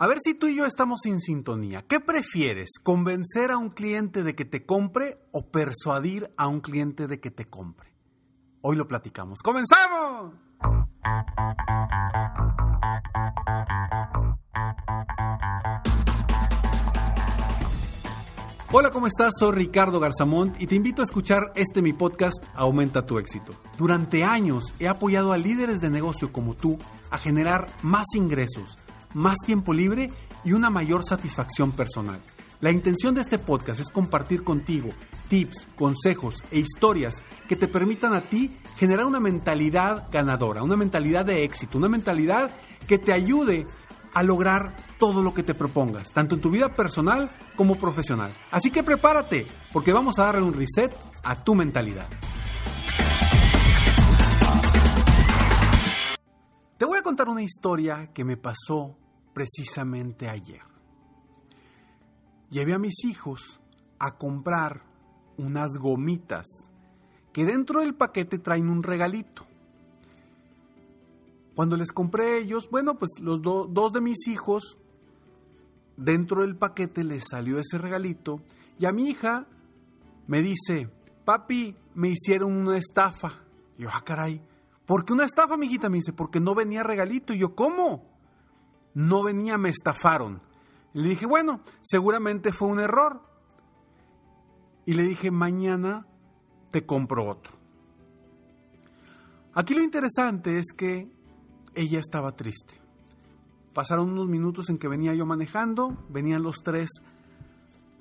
A ver si tú y yo estamos sin sintonía. ¿Qué prefieres? ¿Convencer a un cliente de que te compre o persuadir a un cliente de que te compre? Hoy lo platicamos. ¡Comenzamos! Hola, ¿cómo estás? Soy Ricardo Garzamont y te invito a escuchar este mi podcast Aumenta tu éxito. Durante años he apoyado a líderes de negocio como tú a generar más ingresos más tiempo libre y una mayor satisfacción personal. La intención de este podcast es compartir contigo tips, consejos e historias que te permitan a ti generar una mentalidad ganadora, una mentalidad de éxito, una mentalidad que te ayude a lograr todo lo que te propongas, tanto en tu vida personal como profesional. Así que prepárate, porque vamos a darle un reset a tu mentalidad. Contar una historia que me pasó precisamente ayer. Llevé a mis hijos a comprar unas gomitas que dentro del paquete traen un regalito. Cuando les compré ellos, bueno, pues los dos de mis hijos, dentro del paquete les salió ese regalito y a mi hija me dice, papi, me hicieron una estafa. Y yo, ah, caray, ¿Por qué una estafa, mijita? Me dice, porque no venía regalito. Y yo, ¿cómo? No venía, me estafaron. Y le dije, bueno, seguramente fue un error. Y le dije, mañana te compro otro. Aquí lo interesante es que ella estaba triste. Pasaron unos minutos en que venía yo manejando, venían los tres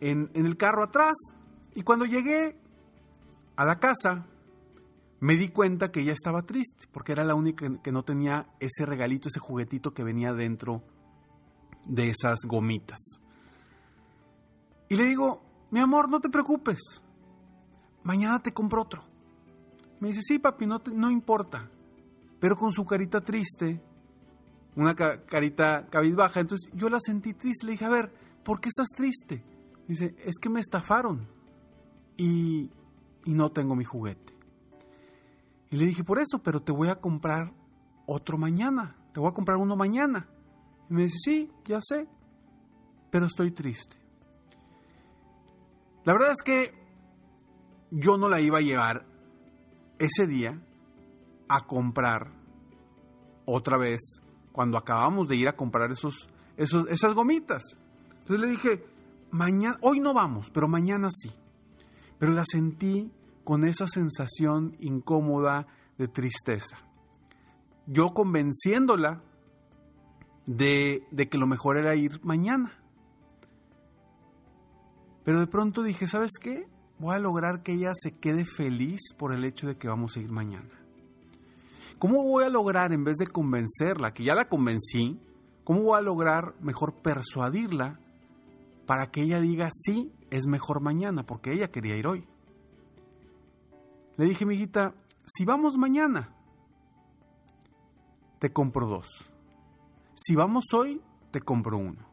en, en el carro atrás, y cuando llegué a la casa, me di cuenta que ella estaba triste, porque era la única que no tenía ese regalito, ese juguetito que venía dentro de esas gomitas. Y le digo, mi amor, no te preocupes, mañana te compro otro. Me dice, sí, papi, no, no importa, pero con su carita triste, una carita cabizbaja, entonces yo la sentí triste, le dije, a ver, ¿por qué estás triste? Dice, es que me estafaron y, y no tengo mi juguete. Y le dije, por eso, pero te voy a comprar otro mañana, te voy a comprar uno mañana. Y me dice, sí, ya sé, pero estoy triste. La verdad es que yo no la iba a llevar ese día a comprar otra vez cuando acabamos de ir a comprar esos, esos, esas gomitas. Entonces le dije, mañana, hoy no vamos, pero mañana sí. Pero la sentí con esa sensación incómoda de tristeza. Yo convenciéndola de, de, que lo mejor era ir mañana. Pero de pronto dije, ¿sabes qué? Voy a lograr que ella se quede feliz por el hecho de que vamos a ir mañana. ¿Cómo voy a lograr, en vez de convencerla, que ya la convencí, cómo voy a lograr mejor persuadirla para que ella diga, sí, es mejor mañana, porque ella quería ir hoy? Le dije, mi hijita, si vamos mañana, te compro dos. Si vamos hoy, te compro uno.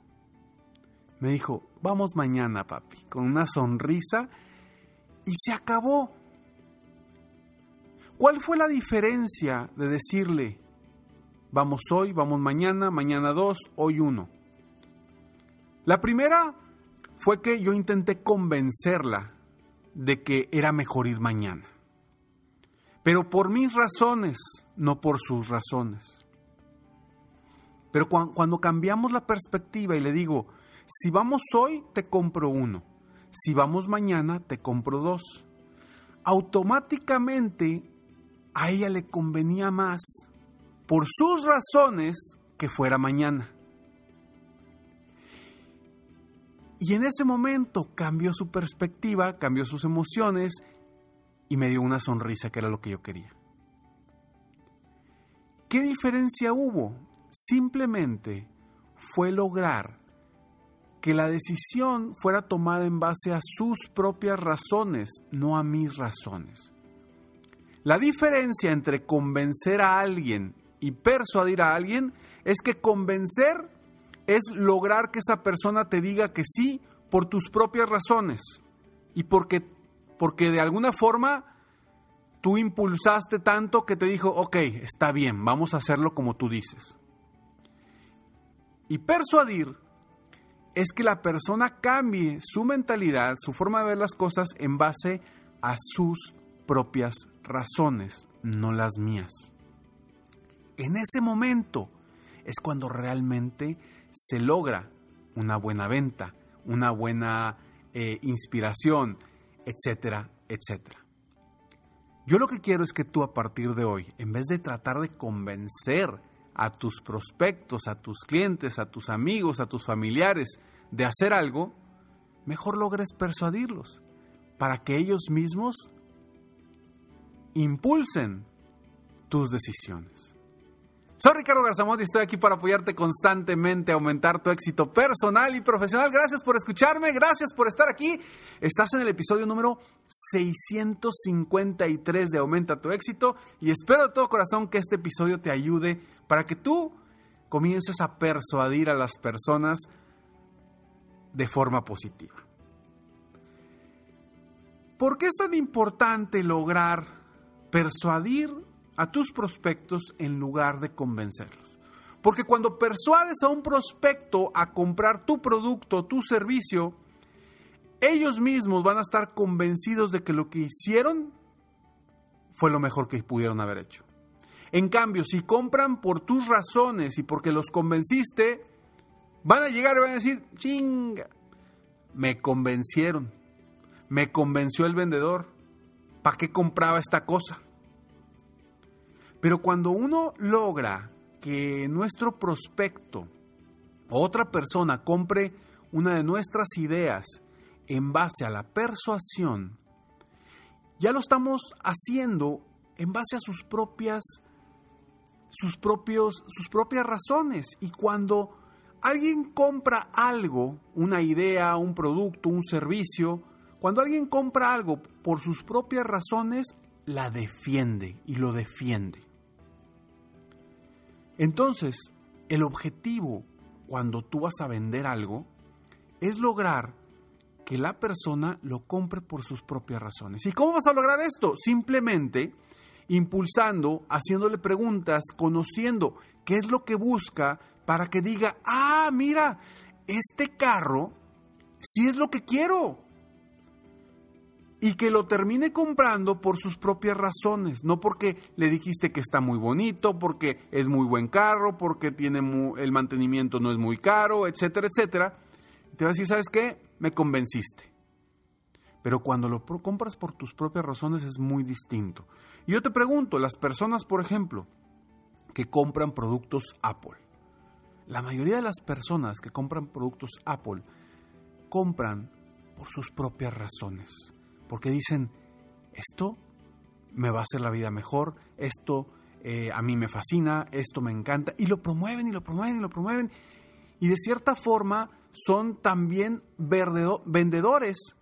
Me dijo, vamos mañana, papi, con una sonrisa y se acabó. ¿Cuál fue la diferencia de decirle, vamos hoy, vamos mañana, mañana dos, hoy uno? La primera fue que yo intenté convencerla de que era mejor ir mañana pero por mis razones, no por sus razones. Pero cuando cambiamos la perspectiva y le digo, si vamos hoy, te compro uno. Si vamos mañana, te compro dos. Automáticamente a ella le convenía más, por sus razones, que fuera mañana. Y en ese momento cambió su perspectiva, cambió sus emociones y me dio una sonrisa que era lo que yo quería. ¿Qué diferencia hubo? Simplemente fue lograr que la decisión fuera tomada en base a sus propias razones, no a mis razones. La diferencia entre convencer a alguien y persuadir a alguien es que convencer es lograr que esa persona te diga que sí por tus propias razones y porque, porque de alguna forma tú impulsaste tanto que te dijo, ok, está bien, vamos a hacerlo como tú dices. Y persuadir es que la persona cambie su mentalidad, su forma de ver las cosas en base a sus propias razones, no las mías. En ese momento es cuando realmente se logra una buena venta, una buena eh, inspiración, etcétera, etcétera. Yo lo que quiero es que tú a partir de hoy, en vez de tratar de convencer a tus prospectos, a tus clientes, a tus amigos, a tus familiares de hacer algo, mejor logres persuadirlos para que ellos mismos impulsen tus decisiones. Soy Ricardo Garzamont y estoy aquí para apoyarte constantemente aumentar tu éxito personal y profesional. Gracias por escucharme, gracias por estar aquí. Estás en el episodio número 653 de Aumenta tu éxito y espero de todo corazón que este episodio te ayude para que tú comiences a persuadir a las personas de forma positiva. ¿Por qué es tan importante lograr persuadir a tus prospectos en lugar de convencerlos. Porque cuando persuades a un prospecto a comprar tu producto, tu servicio, ellos mismos van a estar convencidos de que lo que hicieron fue lo mejor que pudieron haber hecho. En cambio, si compran por tus razones y porque los convenciste, van a llegar y van a decir, chinga, me convencieron, me convenció el vendedor, ¿para qué compraba esta cosa? Pero cuando uno logra que nuestro prospecto o otra persona compre una de nuestras ideas en base a la persuasión, ya lo estamos haciendo en base a sus propias sus propios sus propias razones y cuando alguien compra algo, una idea, un producto, un servicio, cuando alguien compra algo por sus propias razones, la defiende y lo defiende. Entonces, el objetivo cuando tú vas a vender algo es lograr que la persona lo compre por sus propias razones. ¿Y cómo vas a lograr esto? Simplemente impulsando, haciéndole preguntas, conociendo qué es lo que busca para que diga, ah, mira, este carro sí es lo que quiero y que lo termine comprando por sus propias razones, no porque le dijiste que está muy bonito, porque es muy buen carro, porque tiene el mantenimiento no es muy caro, etcétera, etcétera. Te va a decir, ¿sabes qué? Me convenciste. Pero cuando lo compras por tus propias razones es muy distinto. Y yo te pregunto, las personas, por ejemplo, que compran productos Apple, la mayoría de las personas que compran productos Apple compran por sus propias razones porque dicen, esto me va a hacer la vida mejor, esto eh, a mí me fascina, esto me encanta, y lo promueven y lo promueven y lo promueven. Y de cierta forma son también vendedores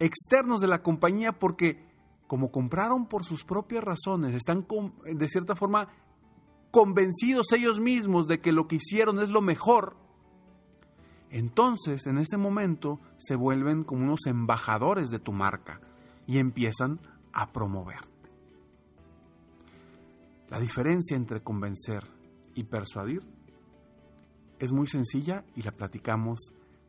externos de la compañía porque como compraron por sus propias razones, están de cierta forma convencidos ellos mismos de que lo que hicieron es lo mejor, entonces en ese momento se vuelven como unos embajadores de tu marca y empiezan a promoverte. La diferencia entre convencer y persuadir es muy sencilla y la platicamos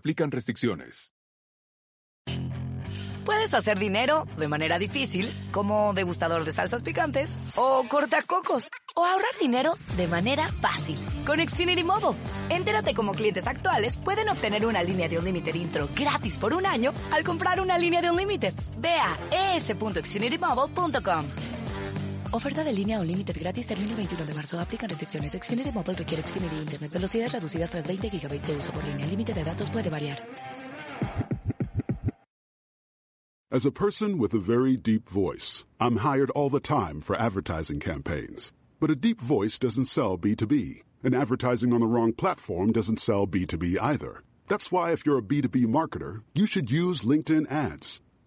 aplican restricciones. Puedes hacer dinero de manera difícil, como degustador de salsas picantes, o cortacocos, o ahorrar dinero de manera fácil con Xfinity Mobile. Entérate cómo clientes actuales pueden obtener una línea de un límite intro gratis por un año al comprar una línea de un límite. Ve a. Oferta de línea o límite gratis termina el 21 de marzo. Aplican restricciones. Xfinity Mobile requiere Xfinity Internet. Velocidades reducidas tras 20 GB de uso por línea. El límite de datos puede variar. As a person with a very deep voice, I'm hired all the time for advertising campaigns. But a deep voice doesn't sell B2B, and advertising on the wrong platform doesn't sell B2B either. That's why if you're a B2B marketer, you should use LinkedIn ads.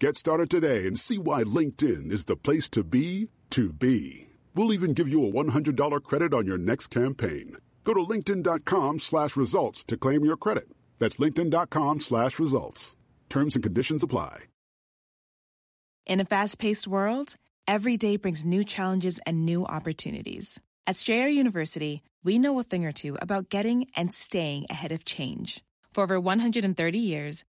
Get started today and see why LinkedIn is the place to be to be. We'll even give you a $100 credit on your next campaign. Go to linkedin.com slash results to claim your credit. That's linkedin.com slash results. Terms and conditions apply. In a fast paced world, every day brings new challenges and new opportunities. At Strayer University, we know a thing or two about getting and staying ahead of change. For over 130 years,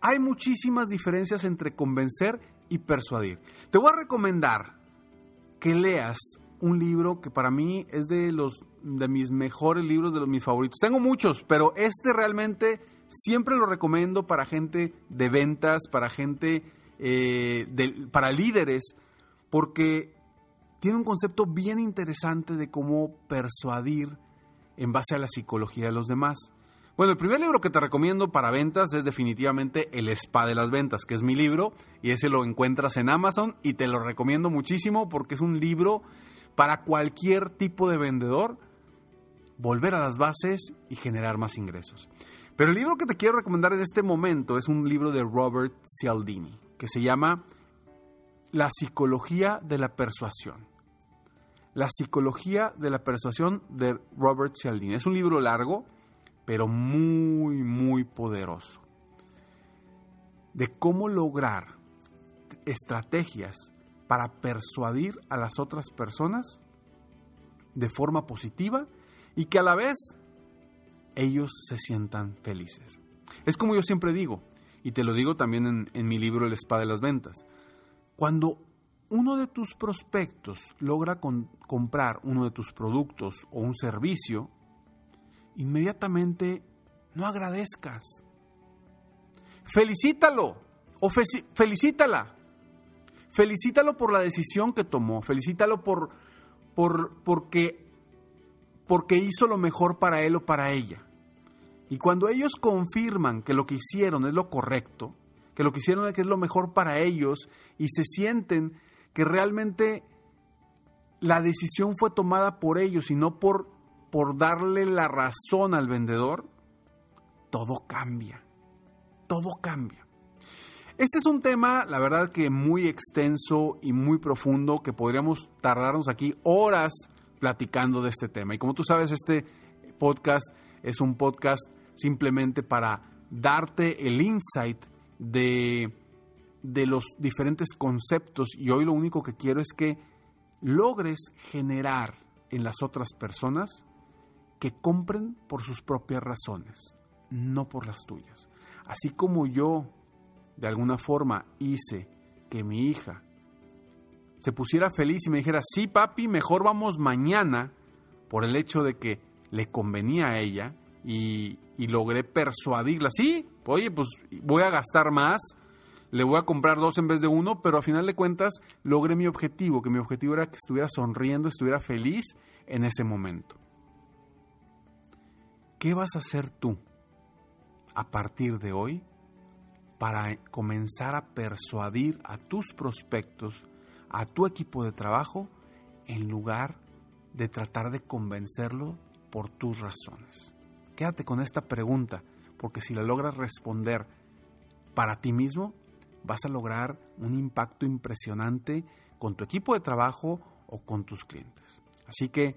Hay muchísimas diferencias entre convencer y persuadir. Te voy a recomendar que leas un libro que para mí es de los de mis mejores libros, de los mis favoritos. Tengo muchos, pero este realmente siempre lo recomiendo para gente de ventas, para gente, eh, para líderes, porque tiene un concepto bien interesante de cómo persuadir en base a la psicología de los demás. Bueno, el primer libro que te recomiendo para ventas es definitivamente El Spa de las Ventas, que es mi libro, y ese lo encuentras en Amazon y te lo recomiendo muchísimo porque es un libro para cualquier tipo de vendedor volver a las bases y generar más ingresos. Pero el libro que te quiero recomendar en este momento es un libro de Robert Cialdini, que se llama La psicología de la persuasión. La psicología de la persuasión de Robert Cialdini. Es un libro largo, pero muy, muy poderoso. De cómo lograr estrategias para persuadir a las otras personas de forma positiva y que a la vez ellos se sientan felices. Es como yo siempre digo, y te lo digo también en, en mi libro El Spa de las Ventas. Cuando uno de tus prospectos logra con- comprar uno de tus productos o un servicio, inmediatamente no agradezcas. Felicítalo o felicítala. Felicítalo por la decisión que tomó, felicítalo por, por porque porque hizo lo mejor para él o para ella. Y cuando ellos confirman que lo que hicieron es lo correcto, que lo que hicieron es que es lo mejor para ellos y se sienten que realmente la decisión fue tomada por ellos y no por, por darle la razón al vendedor, todo cambia. Todo cambia. Este es un tema, la verdad que muy extenso y muy profundo, que podríamos tardarnos aquí horas platicando de este tema. Y como tú sabes, este podcast es un podcast simplemente para darte el insight de, de los diferentes conceptos y hoy lo único que quiero es que logres generar en las otras personas que compren por sus propias razones, no por las tuyas. Así como yo, de alguna forma, hice que mi hija se pusiera feliz y me dijera, sí, papi, mejor vamos mañana, por el hecho de que le convenía a ella y, logré persuadirla. Sí, oye, pues voy a gastar más, le voy a comprar dos en vez de uno, pero a final de cuentas logré mi objetivo, que mi objetivo era que estuviera sonriendo, estuviera feliz en ese momento. ¿Qué vas a hacer tú a partir de hoy para comenzar a persuadir a tus prospectos, a tu equipo de trabajo, en lugar de tratar de convencerlo por tus razones? Quédate con esta pregunta, porque si la logras responder para ti mismo, vas a lograr un impacto impresionante con tu equipo de trabajo o con tus clientes. Así que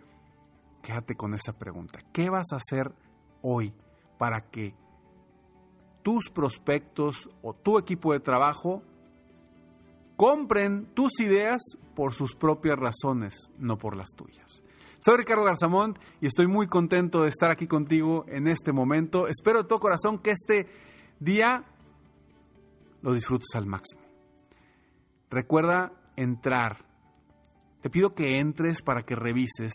quédate con esta pregunta. ¿Qué vas a hacer hoy para que tus prospectos o tu equipo de trabajo compren tus ideas por sus propias razones, no por las tuyas? Soy Ricardo Garzamont y estoy muy contento de estar aquí contigo en este momento. Espero de todo corazón que este día lo disfrutes al máximo. Recuerda entrar. Te pido que entres para que revises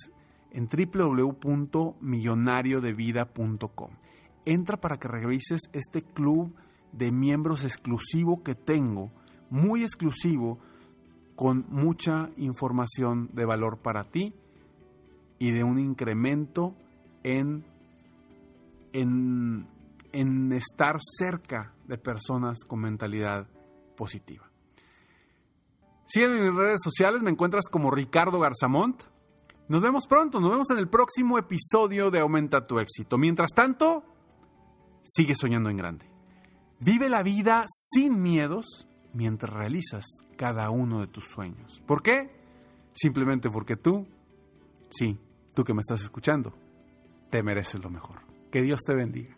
en www.millonariodevida.com. Entra para que revises este club de miembros exclusivo que tengo, muy exclusivo, con mucha información de valor para ti y de un incremento en, en, en estar cerca de personas con mentalidad positiva. Sígueme en mis redes sociales, me encuentras como Ricardo Garzamont. Nos vemos pronto, nos vemos en el próximo episodio de Aumenta tu éxito. Mientras tanto, sigue soñando en grande. Vive la vida sin miedos mientras realizas cada uno de tus sueños. ¿Por qué? Simplemente porque tú, sí, tú que me estás escuchando, te mereces lo mejor. Que Dios te bendiga.